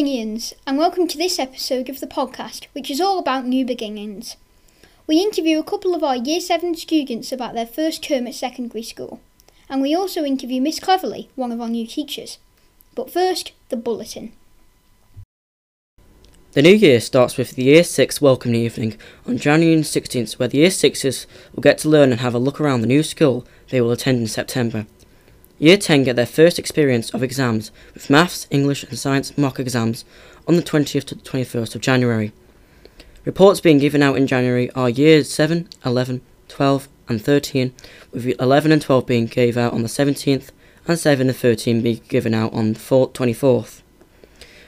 And welcome to this episode of the podcast, which is all about new beginnings. We interview a couple of our Year 7 students about their first term at secondary school, and we also interview Miss Cleverly, one of our new teachers. But first, the bulletin. The new year starts with the Year 6 welcome evening on January 16th, where the Year 6s will get to learn and have a look around the new school they will attend in September. Year 10 get their first experience of exams with Maths, English and Science mock exams on the 20th to the 21st of January. Reports being given out in January are Years 7, 11, 12 and 13, with 11 and 12 being gave out on the 17th and 7 and 13 being given out on the 24th.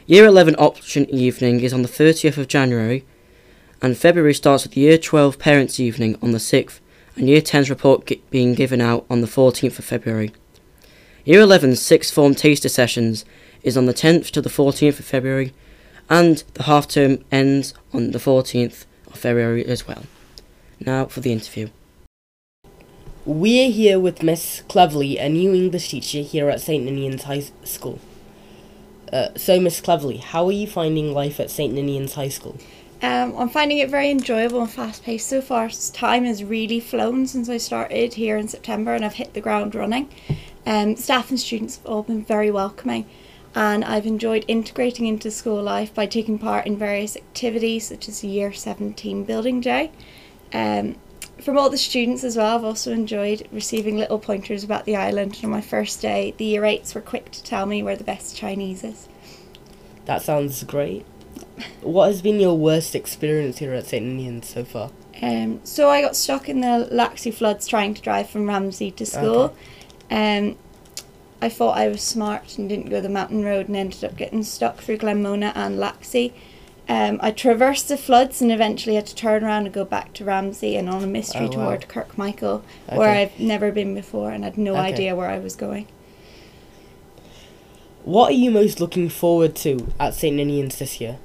Year 11 option evening is on the 30th of January and February starts with Year 12 parents evening on the 6th and Year 10's report being given out on the 14th of February. Year 11's sixth form taster sessions is on the 10th to the 14th of February, and the half term ends on the 14th of February as well. Now for the interview. We're here with Miss Cleverly, a new English teacher here at St. Ninian's High School. Uh, so, Miss Cleverly, how are you finding life at St. Ninian's High School? Um, I'm finding it very enjoyable and fast paced so far. Time has really flown since I started here in September and I've hit the ground running. Um, staff and students have all been very welcoming, and I've enjoyed integrating into school life by taking part in various activities such as the Year 17 Building Day. Um, from all the students as well, I've also enjoyed receiving little pointers about the island. And on my first day, the Year 8s were quick to tell me where the best Chinese is. That sounds great. What has been your worst experience here at St. Ninian's so far? Um, so I got stuck in the Laxey floods trying to drive from Ramsey to school. Okay. Um, I thought I was smart and didn't go the mountain road and ended up getting stuck through Glenmona and Laxey. Um, I traversed the floods and eventually had to turn around and go back to Ramsey and on a mystery Oh, wow. toward Kirkmichael, where I've never been before and had no Okay. idea where I was going. What are you most looking forward to at St. Ninian's this year?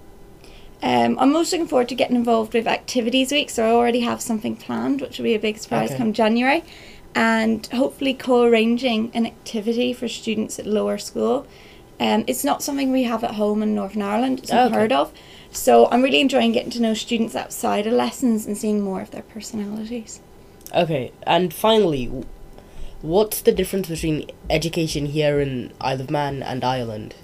Um, I'm most looking forward to getting involved with Activities Week, so I already have something planned, which will be a big surprise Okay. come January, and hopefully co-arranging an activity for students at lower school. Um, it's not something we have at home in Northern Ireland; it's not Okay. heard of. So I'm really enjoying getting to know students outside of lessons and seeing more of their personalities. Okay, and finally, what's the difference between education here in Isle of Man and Ireland?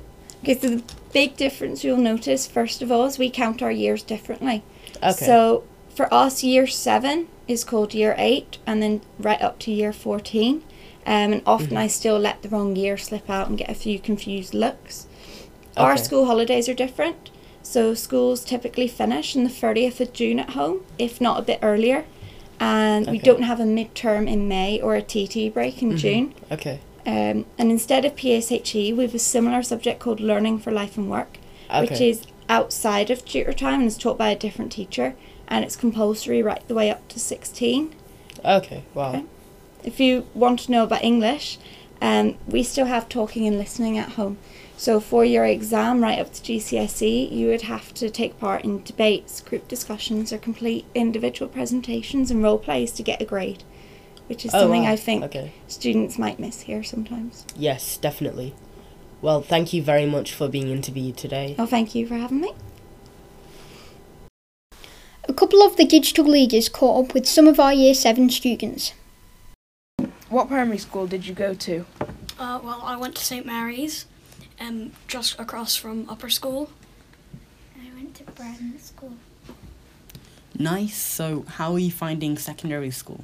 Okay, so the big difference you'll notice first of all is we count our years differently. Okay. So for us, year seven is called year eight, and then right up to year 14. Um, and often Mm-hmm. I still let the wrong year slip out and get a few confused looks. Our school holidays are different. So schools typically finish on the 30th of June at home, if not a bit earlier. And we don't have a midterm in May or a TT break in Mhm. June. Okay. Um, and instead of PSHE, we have a similar subject called Learning for Life and Work, which is outside of tutor time and is taught by a different teacher, and it's compulsory right the way up to 16. Okay. Wow. Okay. If you want to know about English, um, we still have talking and listening at home. So for your exam right up to GCSE, you would have to take part in debates, group discussions, or complete individual presentations and role plays to get a grade, which is Oh, something wow. I think Okay. students might miss here sometimes. Yes, definitely. Well, thank you very much for being interviewed today. Oh, thank you for having me. A couple of the digital leaders caught up with some of our Year 7 students. What primary school did you go to? Uh, well, I went to St Mary's, um, just across from upper school. I went to Braddan School. Nice. So, how are you finding secondary school?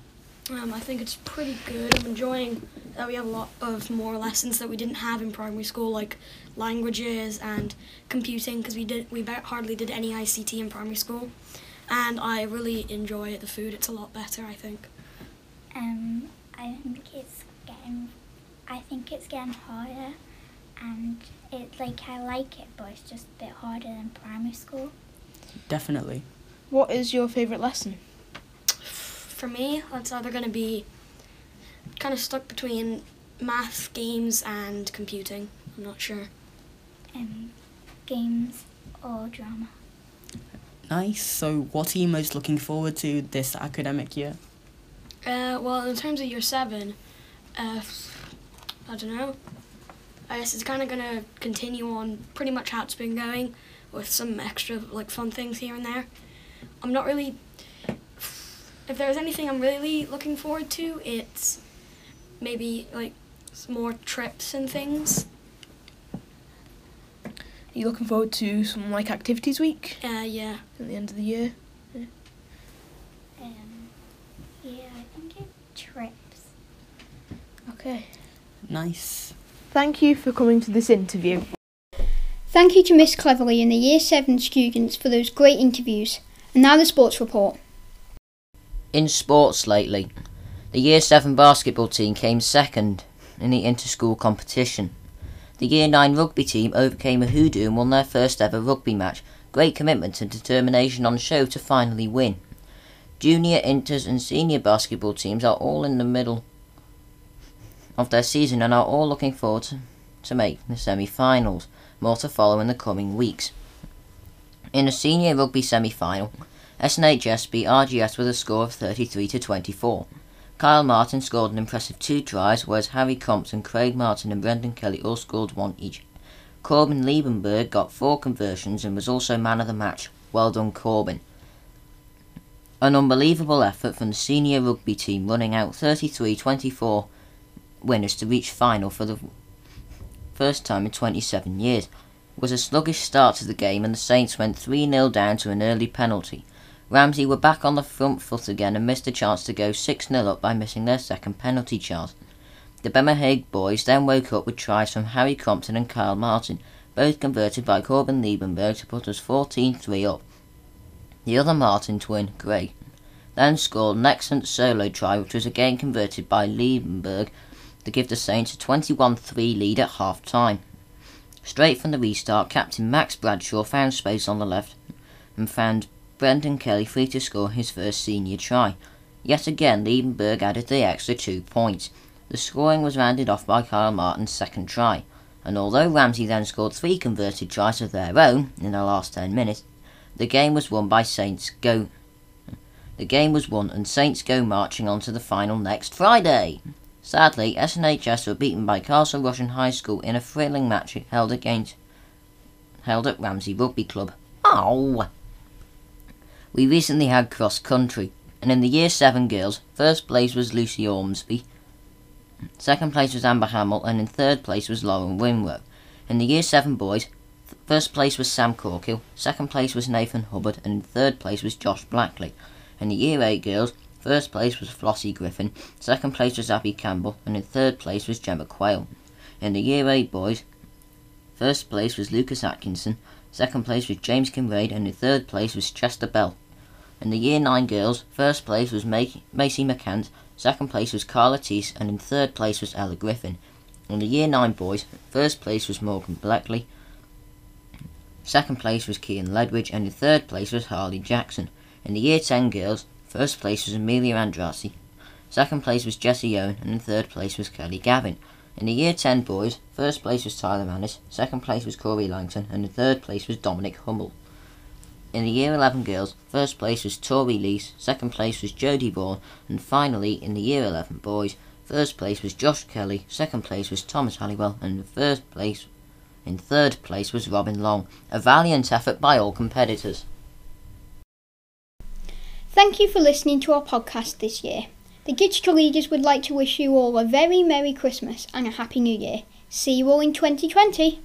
Um, I think it's pretty good. I'm enjoying that we have a lot of more lessons that we didn't have in primary school, like languages and computing, because we did we ba- hardly did any ICT in primary school. And I really enjoy the food. It's a lot better, I think. Um, I think it's getting, I think it's getting harder, and it like I like it, but it's just a bit harder than primary school. Definitely. What is your favourite lesson? For me, it's either going to be kind of stuck between math, games, and computing. I'm not sure. Um, games or drama. Nice. So, what are you most looking forward to this academic year? Uh, well, in terms of year seven, uh, I don't know. I guess it's kind of going to continue on pretty much how it's been going with some extra like fun things here and there. I'm not really if there's anything I'm really looking forward to, it's maybe like more trips and things. Are you looking forward to some like activities week Uh, yeah. at the end of the year? Um, yeah, I think it trips. Okay. Nice. Thank you for coming to this interview. Thank you to Miss Cleverly and the Year 7 students for those great interviews. And now the sports report. In sports lately, the Year 7 basketball team came second in the inter-school competition. The Year 9 rugby team overcame a hoodoo and won their first ever rugby match. Great commitment and determination on show to finally win. Junior, inters and senior basketball teams are all in the middle of their season and are all looking forward to, to make the semi-finals. More to follow in the coming weeks. In the senior rugby semi-final, SNHS beat RGS with a score of 33 to 24. Kyle Martin scored an impressive two tries, whereas Harry Compton, Craig Martin, and Brendan Kelly all scored one each. Corbin Liebenberg got four conversions and was also man of the match. Well done, Corbin. An unbelievable effort from the senior rugby team, running out 33 24 winners to reach final for the first time in 27 years. It was a sluggish start to the game, and the Saints went 3 0 down to an early penalty. Ramsey were back on the front foot again and missed a chance to go 6 0 up by missing their second penalty chance. The Bemahague boys then woke up with tries from Harry Compton and Kyle Martin, both converted by Corbin Liebenberg to put us 14 3 up. The other Martin twin, Gray, then scored an excellent solo try which was again converted by Liebenberg to give the Saints a 21 3 lead at half time. Straight from the restart, captain Max Bradshaw found space on the left and found Brendan Kelly free to score his first senior try. Yet again, Liebenberg added the extra two points. The scoring was rounded off by Kyle Martin's second try, and although Ramsey then scored three converted tries of their own in the last 10 minutes, the game was won by Saints go. The game was won and Saints go marching on to the final next Friday. Sadly, SNHS were beaten by Castle Rushen High School in a thrilling match held against held at Ramsey Rugby Club. Oh. We recently had cross country, and in the year seven girls, first place was Lucy Ormsby, second place was Amber Hamill, and in third place was Lauren Winrow. In the year seven boys, first place was Sam Corkill, second place was Nathan Hubbard, and in third place was Josh Blackley. In the year eight girls, first place was Flossie Griffin, second place was Abby Campbell, and in third place was Gemma Quayle. In the year eight boys, first place was Lucas Atkinson, second place was James Kinraid, and in third place was Chester Bell. In the year 9 girls, first place was Macy McCant, second place was Carla Teese, and in third place was Ella Griffin. In the year 9 boys, first place was Morgan Blackley, second place was Kian Ledwidge, and in third place was Harley Jackson. In the year 10 girls, first place was Amelia Andrassi, second place was Jessie Owen, and in third place was Kelly Gavin. In the year 10 boys, first place was Tyler Annis, second place was Corey Langton, and the third place was Dominic Hummel. In the year 11 girls, first place was Tori Lees, second place was Jodie Vaughan, and finally in the year 11 boys, first place was Josh Kelly, second place was Thomas Halliwell, and first place, in third place was Robin Long. A valiant effort by all competitors. Thank you for listening to our podcast this year. The Digital Leaders would like to wish you all a very Merry Christmas and a Happy New Year. See you all in 2020.